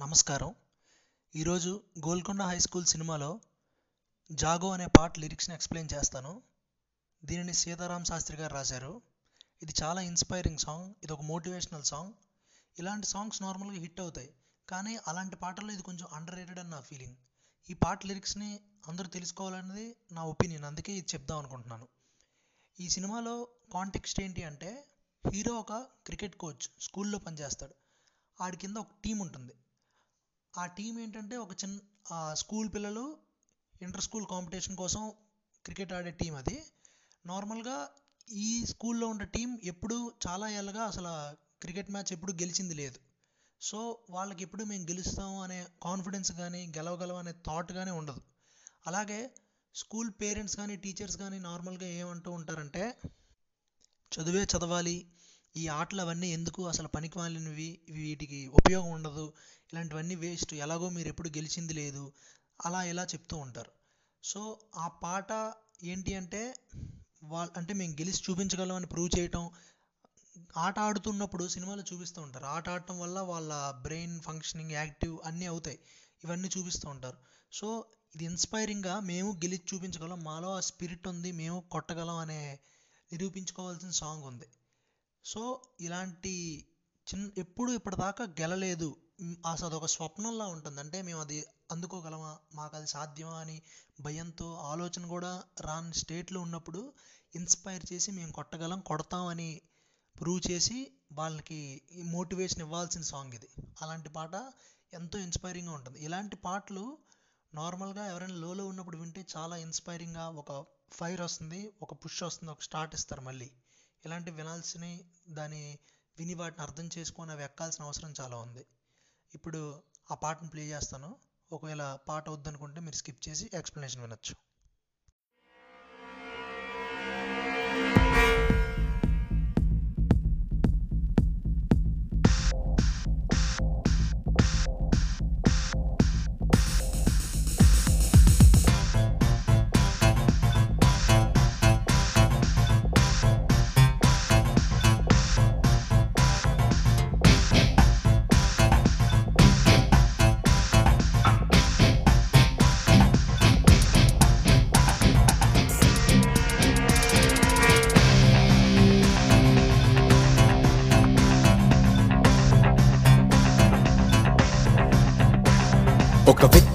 నమస్కారం. ఈరోజు Golconda high school సినిమాలో జాగో అనే పాట లిరిక్స్ని ఎక్స్ప్లెయిన్ చేస్తాను. దీనిని సీతారాం శాస్త్రి గారు రాశారు. ఇది చాలా ఇన్స్పైరింగ్ సాంగ్ ఇది ఒక మోటివేషనల్ సాంగ్. ఇలాంటి సాంగ్స్ నార్మల్గా హిట్ అవుతాయి కానీ అలాంటి పాటల్లో ఇది కొంచెం అండర్ రేటెడ్ అని నా ఫీలింగ్. ఈ పాట లిరిక్స్ని అందరూ తెలుసుకోవాలనేది నా ఒపీనియన్ అందుకే ఇది చెప్దాం అనుకుంటున్నాను. ఈ సినిమాలో కాంటెక్స్ట్ ఏంటి అంటే హీరో ఒక క్రికెట్ కోచ్ స్కూల్లో పనిచేస్తాడు. ఆడి కింద ఒక టీం ఉంటుంది. ఆ టీం ఏంటంటే ఒక చిన్న స్కూల్ పిల్లలు ఇంటర్ స్కూల్ కాంపిటీషన్ కోసం క్రికెట్ ఆడే టీం అది. నార్మల్గా ఈ స్కూల్లో ఉన్న టీం ఎప్పుడు చాలా ఏళ్ళగా అసలు క్రికెట్ మ్యాచ్ ఎప్పుడు గెలిచింది లేదు. సో వాళ్ళకి ఎప్పుడు మేము గెలుస్తాం అనే కాన్ఫిడెన్స్ కానీ గెలవగలం అనే థాట్ కానీ ఉండదు. అలాగే స్కూల్ పేరెంట్స్ కానీ టీచర్స్ కానీ నార్మల్గా ఏమంటూ ఉంటారంటే చదివే చదవాలి ఈ ఆటలు అవన్నీ ఎందుకు అసలు పనికి మాలినవి వీటికి ఉపయోగం ఉండదు ఇలాంటివన్నీ వేస్ట్. ఎలాగో మీరు ఎప్పుడు గెలిచింది లేదు. అలా ఇలా చెప్తూ ఉంటారు. సో ఆ పాట ఏంటి అంటే వాళ్ళు అంటే మేము గెలిచి చూపించగలం అని ప్రూవ్ చేయటం ఆట ఆడుతున్నప్పుడు సినిమాలో చూపిస్తూ ఉంటారు. ఆట ఆడటం వల్ల వాళ్ళ బ్రెయిన్ ఫంక్షనింగ్ యాక్టివ్ అన్నీ అవుతాయి. ఇవన్నీ చూపిస్తూ ఉంటారు. సో ఇది ఇన్స్పైరింగ్గా మేము గెలిచి చూపించగలం. మాలో ఆ స్పిరిట్ ఉంది. మేము కొట్టగలం అనే నిరూపించుకోవాల్సిన సాంగ్ ఉంది. సో ఇలాంటి చిన్న ఎప్పుడు ఇప్పటిదాకా గెలలేదు. అసలు అదొక స్వప్నంలా ఉంటుంది. అంటే మేము అది అందుకోగలమా? మాకు అది సాధ్యమా అని భయంతో ఆలోచన కూడా రాని స్టేట్లో ఉన్నప్పుడు ఇన్స్పైర్ చేసి మేము కొట్టగలం కొడతామని ప్రూవ్ చేసి వాళ్ళకి మోటివేషన్ ఇవ్వాల్సిన సాంగ్ ఇది. అలాంటి పాట ఎంతో ఇన్స్పైరింగ్గా ఉంటుంది. ఇలాంటి పాటలు నార్మల్గా ఎవరైనా లోలో ఉన్నప్పుడు వింటే చాలా ఇన్స్పైరింగ్గా ఒక ఫైర్ వస్తుంది ఒక పుష్ వస్తుంది ఒక స్టార్ట్ ఇస్తారు మళ్ళీ. ఇలాంటి వినాల్సినవి దాని విని వాటిని అర్థం చేసుకొని అవి ఎక్కాల్సిన అవసరం చాలా ఉంది. ఇప్పుడు ఆ పాటను ప్లే చేస్తాను. ఒకవేళ పాట వద్దనుకుంటే మీరు స్కిప్ చేసి ఎక్స్ప్లెనేషన్ వినొచ్చు.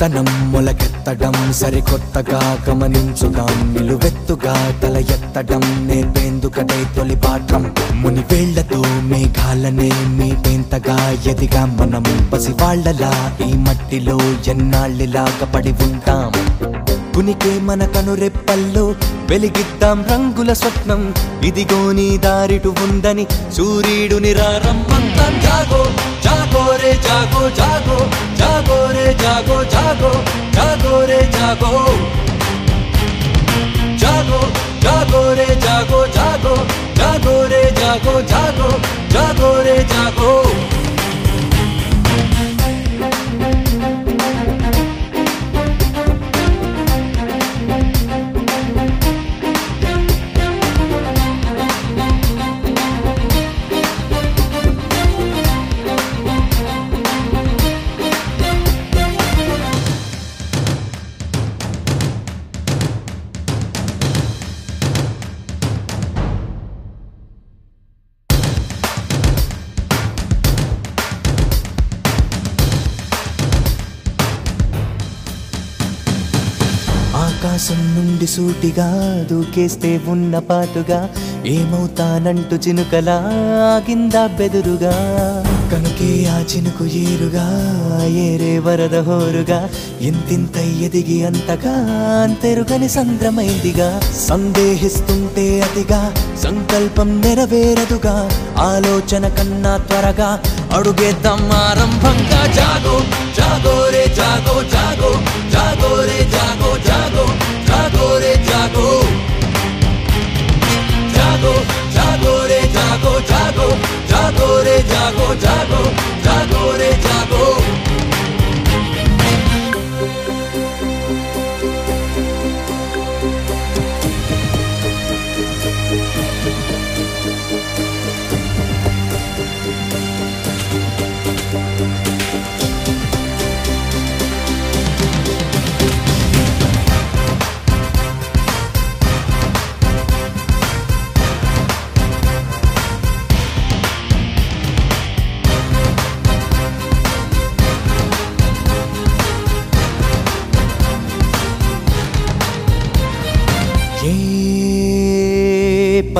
ఒక విత్తనం మొలకెత్తడం సరికొత్తగా గమనించుదాం. నిలువెత్తుగా తల ఎత్తడం నేర్పేందుకదే తొలి పాఠం. ముని వేళ్ళతో మేఘాలనే మీటెంతగా ఎదిగా మనం పసివాళ్ళలా ఈ మట్టిలో ఎన్నాళ్ళిలాగా పడి ఉంటాం. కునికే మన కనురెప్పల్లో వెలిగిద్దాం రంగుల స్వప్నం. ఇదిగో నీ దారిటు ఉందని సూర్యుడు నిరారంభంతా జాగో జాగో రే జాగో జాగో జాగో రే జాగో జాగో జాగో రే జాగో జాగో జాగో రే జాగో జాగో జాగో రే జాగో జాగో జాగో రే జాగో ఆకాశం నుండి సూటిగా దూకేస్తే ఉన్న పాటుగా ఏమవుతానంటూ చినుకలా ఆగిందా బెదురుగా? కనుకే ఆ చినుకు ఏరుగా ఏరే వరద హోరుగా ఇంతింత ఎదిగి అంతగా అంతెరుగని సంద్రమైందిగా. సందేహిస్తుంటే అతిగా సంకల్పం నెరవేరదుగా. ఆలోచన కన్నా త్వరగా అడుగేద్దాం ఆరంభంగా. జాగో జాగోరే జాగో జాగో జాగోరే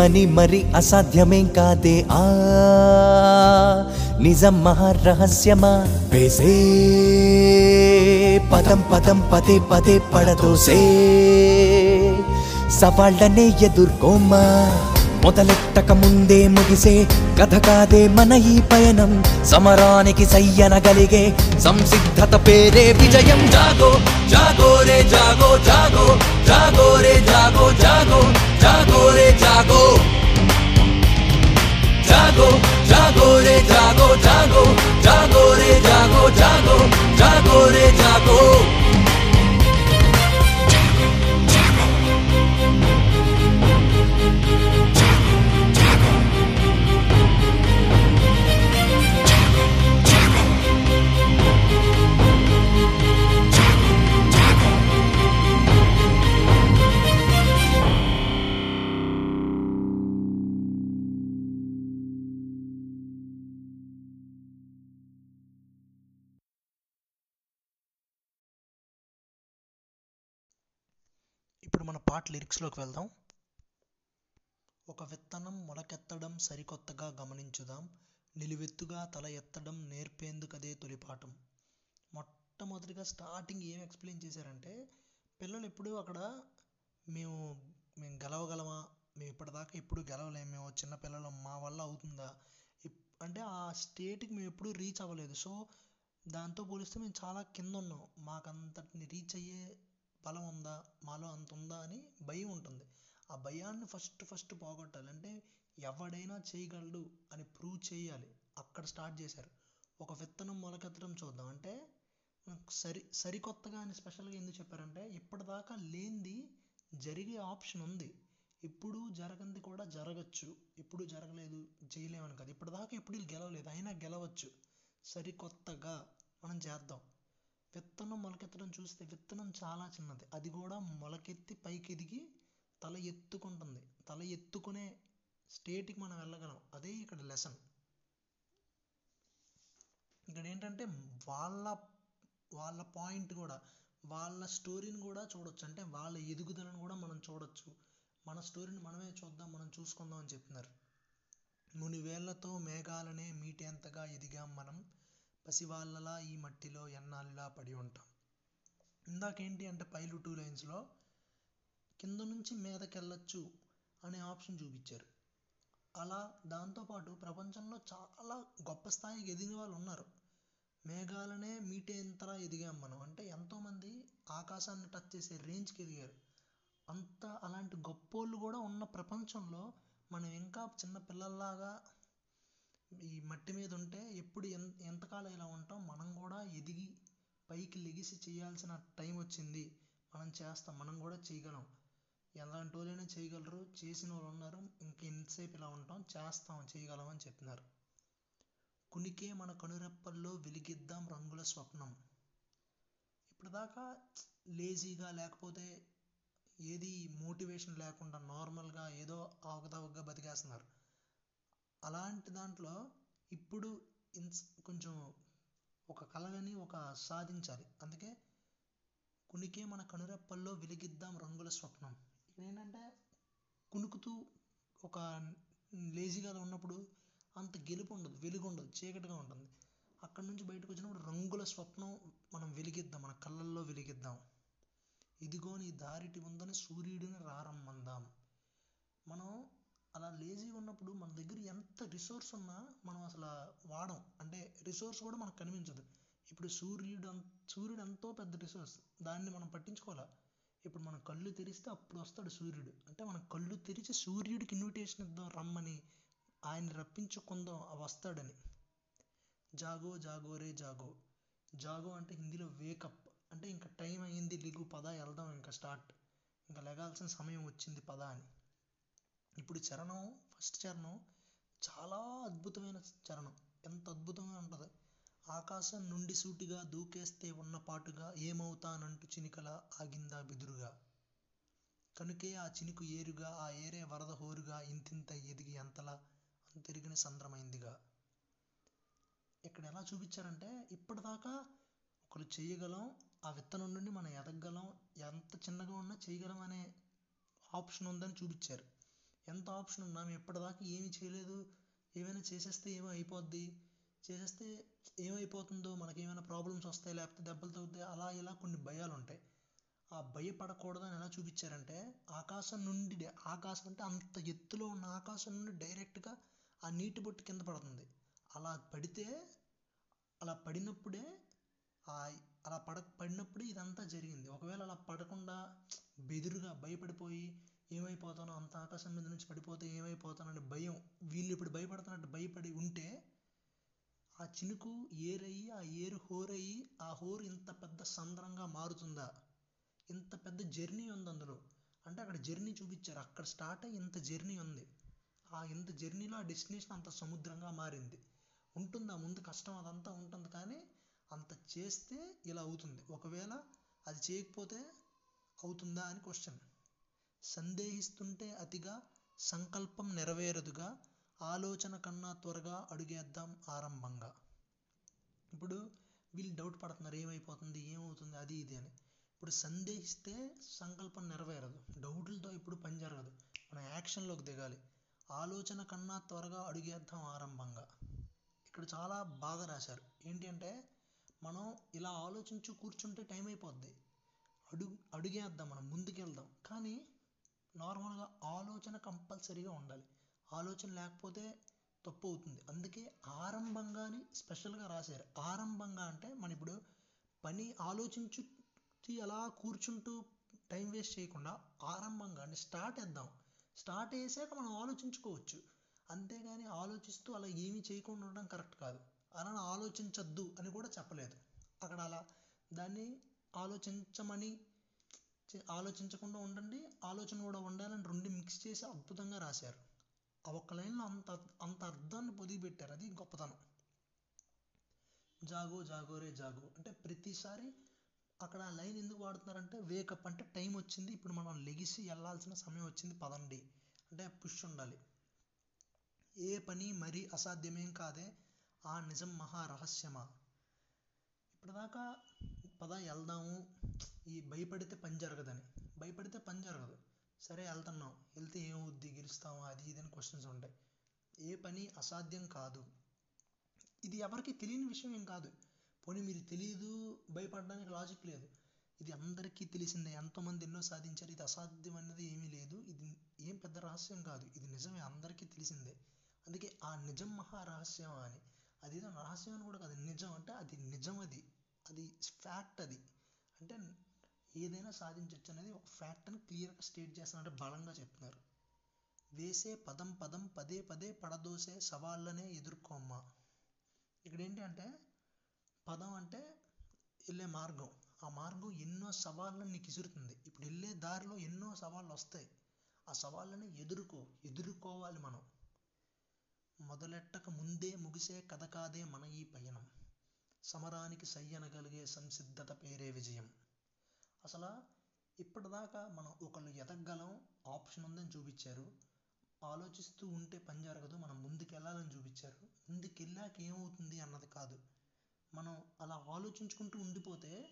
పని మరి అసాధ్యమేం కాదే? ఆ నిజం మహారహస్యమా వేసే పదం పదం పదే పదే పడదోసే. సవాళ్ళనే ఎదుర్కోమా? మొదలెట్టక ముందే ముగిసే కథ కాదే మన ఈ పయనం. సమరానికి సయ్యనగలిగే సంసిద్ధత పేరే విజయం. జాగో జాగో రే జాగో జాగో జాగో రే జాగో జాగో. জাগো রে, জাগো। জাগো জাগো রে, জাগো জাগো। জাগো রে, জাগো জাগো। জাগো রে, জাগো। ఇప్పుడు మన పాట లిరిక్స్లోకి వెళ్దాం. ఒక విత్తనం మొలకెత్తడం సరికొత్తగా గమనించుదాం. నిలువెత్తుగా తల ఎత్తడం నేర్పేందుకదే తొలిపాఠం మొట్టమొదటిగా స్టార్టింగ్ ఏం ఎక్స్ప్లెయిన్ చేశారంటే పిల్లలు ఎప్పుడూ అక్కడ మేము మేము గెలవగలమా? మేము ఇప్పటిదాకా ఎప్పుడు గెలవలేము మేము చిన్న పిల్లలు మా వల్ల అవుతుందా? ఇప్- అంటే ఆ స్టేట్కి మేము ఎప్పుడూ రీచ్ అవ్వలేదు. సో దాంతో పోలిస్తే మేము చాలా కింద ఉన్నాం మాకంతటిని రీచ్ అయ్యే బలం ఉందా మాలో అంత ఉందా అని భయం ఉంటుంది ఆ భయాన్ని ఫస్ట్ ఫస్ట్ పోగొట్టాలంటే ఎవడైనా చేయగలడు అని ప్రూవ్ చేయాలి. అక్కడ స్టార్ట్ చేశారు. ఒక విత్తనం మొలకెత్తడం చూద్దాం. అంటే సరి సరికొత్తగా అని స్పెషల్గా ఎందుకు చెప్పారంటే ఇప్పటిదాకా లేనిది జరిగే ఆప్షన్ ఉంది. ఇప్పుడు జరగంది కూడా జరగచ్చు. ఇప్పుడు జరగలేదు చేయలేమని కాదు. ఇప్పటిదాకా ఎప్పుడు వీళ్ళు గెలవలేదు. అయినా గెలవచ్చు. సరికొత్తగా మనం చేద్దాం. విత్తనం మొలకెత్తడం చూస్తే విత్తనం చాలా చిన్నది. అది కూడా మొలకెత్తి పైకి ఎదిగి తల ఎత్తుకుంటుంది. తల ఎత్తుకునే స్టేట్కి మనం వెళ్ళగలం. అదే ఇక్కడ లెసన్ ఇక్కడ ఏంటంటే వాళ్ళ వాళ్ళ పాయింట్ కూడా వాళ్ళ స్టోరీని కూడా చూడొచ్చు. అంటే వాళ్ళ ఎదుగుదలను కూడా మనం చూడొచ్చు. మన స్టోరీని మనమే చూద్దాం మనం చూసుకుందాం అని చెప్తున్నారు మునివేళ్ళతో మేఘాలనే మీటేంతగా ఎదిగాం మనం? పసివాళ్ళలా ఈ మట్టిలో ఎన్నాళ్ళలా పడి ఉంటాం. ఇందాకేంటి అంటే పైలు టూ లైన్స్లో కింద నుంచి మీదకెళ్ళొచ్చు అనే ఆప్షన్ చూపించారు. అలా దాంతోపాటు ప్రపంచంలో చాలా గొప్ప స్థాయికి ఎదిగిన వాళ్ళు ఉన్నారు. మేఘాలనే మీటేంతలా ఎదిగాం మనం అంటే ఎంతోమంది ఆకాశాన్ని టచ్ చేసే రేంజ్కి ఎదిగారు. అంత అలాంటి గొప్పోళ్ళు కూడా ఉన్న ప్రపంచంలో మనం ఇంకా చిన్న పిల్లల్లాగా ఈ మట్టి మీద ఉంటే ఎప్పుడు ఎంత ఎంతకాలం ఇలా ఉంటాం? మనం కూడా ఎదిగి పైకి లెగిసి చేయాల్సిన టైం వచ్చింది. మనం చేస్తాం. మనం కూడా చేయగలం. ఎలాంటి వాళ్ళైనా చేయగలరు. చేసిన వాళ్ళు ఉన్నారు. ఇంకెంతసేపు ఇలా ఉంటాం. చేస్తాం. చేయగలం అని చెప్తున్నారు కునికే మన కనురెప్పల్లో వెలిగిద్దాం రంగుల స్వప్నం. ఇప్పటిదాకా లేజీగా లేకపోతే ఏది మోటివేషన్ లేకుండా నార్మల్గా ఏదో ఆవకతవకగా బతికేస్తున్నారు. అలాంటి దాంట్లో ఇప్పుడు ఇన్స్ కొంచెం ఒక కలగని ఒక సాధించాలి. అందుకే కునికే మన కనురెప్పల్లో వెలిగిద్దాం రంగుల స్వప్నం. ఇదేంటంటే ఏంటంటే కునుకుతూ ఒక లేజీగా ఉన్నప్పుడు అంత గెలుపు ఉండదు వెలుగు ఉండదు చీకటిగా ఉంటుంది. అక్కడ నుంచి బయటకు వచ్చినప్పుడు రంగుల స్వప్నం మనం వెలిగిద్దాం మన కళ్ళల్లో వెలిగిద్దాం. ఇదిగో నీ దారిటి ఉందని సూర్యుడిని రారమ్మందాం. మనం అలా లేజీగా ఉన్నప్పుడు మన దగ్గర ఎంత రిసోర్స్ ఉన్నా మనం అసలు వాడం. అంటే రిసోర్స్ కూడా మనకు కనిపించదు. ఇప్పుడు సూర్యుడు సూర్యుడు ఎంతో పెద్ద రిసోర్స్ దాన్ని మనం పట్టించుకోవాలా? ఇప్పుడు మనం కళ్ళు తెరిస్తే అప్పుడు వస్తాడు సూర్యుడు. అంటే మనం కళ్ళు తెరిచి సూర్యుడికి ఇన్విటేషన్ ఇద్దాం రమ్మని. ఆయన రప్పించుకుందాం అవి వస్తాడని. జాగో జాగో రే జాగో. జాగో అంటే హిందీలో వేకప్ అంటే ఇంకా టైం అయ్యింది లిగు పద వెళ్దాం ఇంకా స్టార్ట్ ఇంకా లెగాల్సిన సమయం వచ్చింది పద అని. ఇప్పుడు చరణం ఫస్ట్ చరణం చాలా అద్భుతమైన చరణం. ఎంత అద్భుతంగా ఉంటుంది. ఆకాశం నుండి సూటిగా దూకేస్తే ఉన్న పాటుగా ఏమవుతానంటూ చినికల ఆగిందా బెదురుగా. కనుకే ఆ చినుకు ఏరుగా ఆ ఏరే వరద హోరుగా ఇంతింత ఎదిగి అంతలా అంతెరిగిన సంద్రమైందిగా. ఇక్కడ ఎలా చూపించారంటే ఇప్పటిదాకా ఒకరు చేయగలం ఆ విత్తనం నుండి మనం ఎదగగలం ఎంత చిన్నగా ఉన్నా చేయగలం అనే ఆప్షన్ ఉందని చూపించారు. ఎంత ఆప్షన్ ఉన్నా మేము ఇప్పటిదాకా ఏమీ చేయలేదు. ఏమైనా చేసేస్తే ఏమో అయిపోద్ది. చేసేస్తే ఏమైపోతుందో మనకి ఏమైనా ప్రాబ్లమ్స్ వస్తాయి లేకపోతే దెబ్బలు తగ్గుతాయి అలా ఇలా కొన్ని భయాలు ఉంటాయి. ఆ భయపడకూడదని ఎలా చూపించారంటే ఆకాశం నుండి డే- ఆకాశం అంటే అంత ఎత్తులో ఉన్న ఆకాశం నుండి డైరెక్ట్గా ఆ నీటి బొట్టు కింద పడుతుంది. అలా పడితే అలా పడినప్పుడే అలా పడ పడినప్పుడే ఇదంతా జరిగింది. ఒకవేళ అలా పడకుండా బెదురుగా భయపడిపోయి ఏమైపోతానో అంత ఆకాశం మీద నుంచి పడిపోతే ఏమైపోతానని భయం. వీళ్ళు ఇప్పుడు భయపడుతున్నట్టు భయపడి ఉంటే ఆ చినుకు ఏరయ్యి ఆ ఏరు హోరయ్యి ఆ హోరు ఇంత పెద్ద సంద్రంగా మారుతుందా? ఇంత పెద్ద జర్నీ ఉంది అందులో. అంటే అక్కడ జర్నీ చూపించారు. అక్కడ స్టార్ట్ అయ్యి ఇంత జర్నీ ఉంది. ఆ ఇంత జర్నీలో ఆ డెస్టినేషన్ అంత సముద్రంగా మారింది. ఉంటుందా? ముందు కష్టం అదంతా ఉంటుంది కానీ అంత చేస్తే ఇలా అవుతుంది. ఒకవేళ అది చేయకపోతే అవుతుందా అని క్వశ్చన్ సందేహిస్తుంటే అతిగా సంకల్పం నెరవేరదుగా ఆలోచన కన్నా త్వరగా అడుగేద్దాం ఆరంభంగా. ఇప్పుడు వీళ్ళు డౌట్ పడుతున్నారు ఏమైపోతుంది ఏమవుతుంది అది ఇది అని. ఇప్పుడు సందేహిస్తే సంకల్పం నెరవేరదు. డౌట్లతో ఇప్పుడు పని జరగదు. మనం యాక్షన్లోకి దిగాలి. ఆలోచన కన్నా త్వరగా అడుగేద్దాం ఆరంభంగా. ఇక్కడ చాలా బాగా రాశారు. ఏంటి అంటే మనం ఇలా ఆలోచించు కూర్చుంటే టైం అయిపోద్ది. అడుగు అడుగేద్దాం మనం ముందుకెళ్దాం. కానీ నార్మల్గా ఆలోచన కంపల్సరీగా ఉండాలి. ఆలోచన లేకపోతే తప్పు అవుతుంది. అందుకే ఆరంభంగాని స్పెషల్గా రాశారు. ఆరంభంగా అంటే మన ఇప్పుడు పని ఆలోచించు అలా కూర్చుంటూ టైం వేస్ట్ చేయకుండా ఆరంభంగా అంటే స్టార్ట్ వేద్దాం స్టార్ట్ వేసాక మనం ఆలోచించుకోవచ్చు. అంతేగాని ఆలోచిస్తూ అలా ఏమీ చేయకుండా ఉండడం కరెక్ట్ కాదు. అలా ఆలోచించద్దు అని కూడా చెప్పలేదు. అక్కడ అలా దాన్ని ఆలోచించమని ఆలోచించకుండా ఉండండి. ఆలోచన కూడా ఉండాలని రెండు మిక్స్ చేసి అద్భుతంగా రాశారు. ఆ ఒక్క లైన్లో అంత అంత అర్థాన్ని పొదిగి పెట్టారు అది గొప్పతనం. జాగో జాగో రే జాగో. అంటే ప్రతిసారి అక్కడ ఆ లైన్ ఎందుకు వాడుతున్నారంటే వేకప్ అంటే టైం వచ్చింది. ఇప్పుడు మనం లెగిసి వెళ్ళాల్సిన సమయం వచ్చింది. పదండి. అంటే పుష్ ఉండాలి. ఏ పని మరీ అసాధ్యమేం కాదే. ఆ నిజం మహా రహస్యమా. ఇప్పటిదాకా పద వెళ్దాము. ఈ భయపడితే పని జరగదని. భయపడితే పని జరగదు. సరే వెళ్తున్నాం. వెళ్తే ఏమవుద్ది? గెలుస్తాము? అది ఇది అని క్వశ్చన్స్ ఉంటాయి. ఏ పని అసాధ్యం కాదు. ఇది ఎవరికి తెలియని విషయం ఏం కాదు. పోనీ మీరు తెలియదు భయపడడానికి లాజిక్ లేదు. ఇది అందరికీ తెలిసిందే. ఎంతోమంది ఎన్నో సాధించారు. ఇది అసాధ్యం అన్నది ఏమీ లేదు. ఇది ఏం పెద్ద రహస్యం కాదు. ఇది నిజమే. అందరికీ తెలిసిందే. అందుకే ఆ నిజం మహా రహస్యం అని. అది ఏదో రహస్యం అని కూడా కాదు. నిజం అంటే అది నిజం అది. అది ఫ్యాక్ట్ అది. అంటే ఏదైనా సాధించవచ్చు అనేది ఒక ఫ్యాక్ట్ అని క్లియర్గా స్టేట్ చేస్తున్నారు బలంగా చెప్తున్నారు. వేసే పదం పదం పదే పదే పడదోసే సవాళ్ళనే ఎదుర్కోమ్మా ఇక్కడ ఏంటి అంటే పదం అంటే వెళ్ళే మార్గం. ఆ మార్గం ఎన్నో సవాళ్ళని నీకు ఇసురుతుంది ఇప్పుడు వెళ్ళే దారిలో ఎన్నో సవాళ్ళు వస్తాయి. ఆ సవాళ్ళని ఎదుర్కో ఎదుర్కోవాలి మనం. మొదలెట్టక ముందే ముగిసే కథ కాదే మన ఈ పయనం. సమరానికి సయ్యనగలిగే సంసిద్ధత పేరే విజయం. అసలు ఇప్పటిదాకా మనం ఒకళ్ళు ఎదగలం ఆప్షన్ ఉందని చూపించారు. ఆలోచిస్తూ ఉంటే పని జరగదు మనం ముందుకు వెళ్ళాలని చూపించారు. ముందుకెళ్ళాక ఏమవుతుంది అన్నది కాదు. మనం అలా ఆలోచించుకుంటూ ఉండిపోతే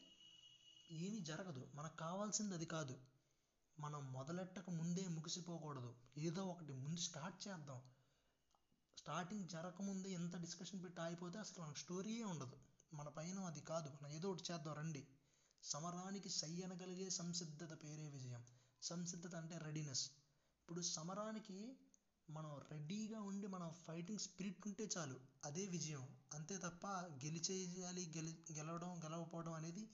ఏమీ జరగదు. మనకు కావాల్సింది అది కాదు. మనం మొదలెట్టక ముందే ముగిసిపోకూడదు. ఏదో ఒకటి ముందు స్టార్ట్ చేద్దాం. స్టార్టింగ్ జరగకముందే ఎంత డిస్కషన్ పెట్టి ఆగిపోతే అసలు మనకు స్టోరీయే ఉండదు. మన పైన అది కాదు. మనం ఏదో ఒకటి చేద్దాం రండి. సమరానికి సయ్యనగలిగే సంసిద్ధత పేరే విజయం. సంసిద్ధత అంటే రెడీనెస్ ఇప్పుడు సమరానికి మనం రెడీగా ఉండి మనం ఫైటింగ్ స్పిరిట్ ఉంటే చాలు అదే విజయం. అంతే తప్ప గెలిచేయాలి గెలి గెలవడం గెలవకపోవడం అనేది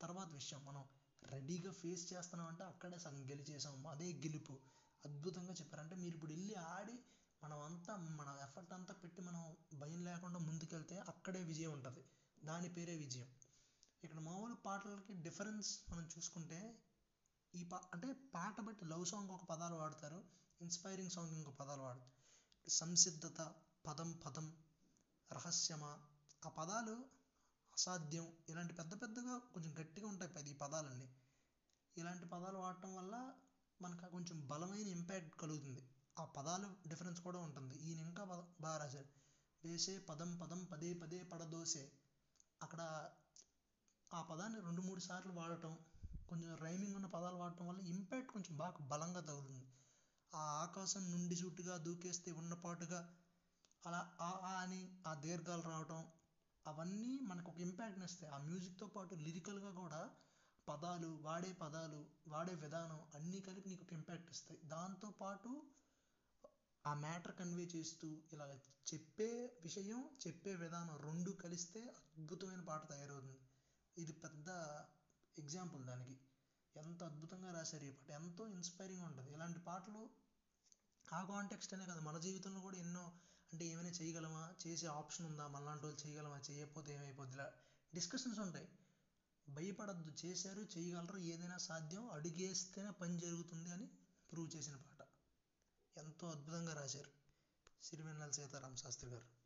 తర్వాత విషయం. మనం రెడీగా ఫేస్ చేస్తున్నాం అంటే అక్కడే సగం గెలిచేసాం. అదే గెలుపు. అద్భుతంగా చెప్పారు. అంటే మీరు ఇప్పుడు వెళ్ళి ఆడి మనం అంతా మన ఎఫర్ట్ అంతా పెట్టి మనం భయం లేకుండా ముందుకెళ్తే అక్కడే విజయం ఉంటుంది. దాని పేరే విజయం. ఇక్కడ మామూలు పాటలకి డిఫరెన్స్ మనం చూసుకుంటే ఈ పా అంటే పాట బట్టి లవ్ సాంగ్ ఒక పదాలు వాడతారు ఇన్స్పైరింగ్ సాంగ్ ఇంకో పదాలు వాడతారు సంసిద్ధత పదం పదం రహస్యమా ఆ పదాలు అసాధ్యం. ఇలాంటి పెద్ద పెద్దగా కొంచెం గట్టిగా ఉంటాయి పది ఈ పదాలన్నీ. ఇలాంటి పదాలు వాడటం వల్ల మనకు కొంచెం బలమైన ఇంపాక్ట్ కలుగుతుంది. ఆ పదాలు డిఫరెన్స్ కూడా ఉంటుంది. ఈయన ఇంకా పద బాగా రాశారు వేసే పదం పదం పదే పదే పడదోసే. అక్కడ ఆ పదాన్ని రెండు మూడు సార్లు వాడటం కొంచెం రైమింగ్ ఉన్న పదాలు వాడటం వల్ల ఇంపాక్ట్ కొంచెం బాగా బలంగా తగులుతుంది. ఆ ఆకాశం నుండి సూటిగా దూకేస్తే ఉన్నపాటుగా అలా ఆ ఆ అని ఆ దీర్ఘాలు రావటం అవన్నీ మనకు ఒక ఇంపాక్ట్ని ఇస్తాయి. ఆ మ్యూజిక్తో పాటు లిరికల్గా కూడా పదాలు వాడే పదాలు వాడే విధానం అన్నీ కలిపి నీకు ఒక ఇంపాక్ట్ ఇస్తాయి. దాంతోపాటు ఆ మ్యాటర్ కన్వే చేస్తూ ఇలా చెప్పే విషయం చెప్పే విధానం రెండు కలిస్తే అద్భుతమైన పాట తయారవుతుంది. ఇది పెద్ద ఎగ్జాంపుల్ దానికి. ఎంత అద్భుతంగా రాశారు ఈ పాట. ఎంతో ఇన్స్పైరింగ్ ఉంటుంది. ఇలాంటి పాటలు ఆ కాంటెక్స్ట్ అనే కదా. మన జీవితంలో కూడా ఎన్నో అంటే ఏమైనా చేయగలమా? చేసే ఆప్షన్ ఉందా? మళ్ళాంటి వాళ్ళు చేయగలమా? చేయకపోతే ఏమైపోద్ది? ఇలా డిస్కషన్స్ ఉంటాయి. భయపడద్దు. చేశారు చేయగలరు ఏదైనా సాధ్యం అడిగేస్తేనే పని జరుగుతుంది అని ప్రూవ్ చేసిన పాట. ఎంతో అద్భుతంగా రాశారు. సిరివెన్నెల సీతారామ శాస్త్రి గారు.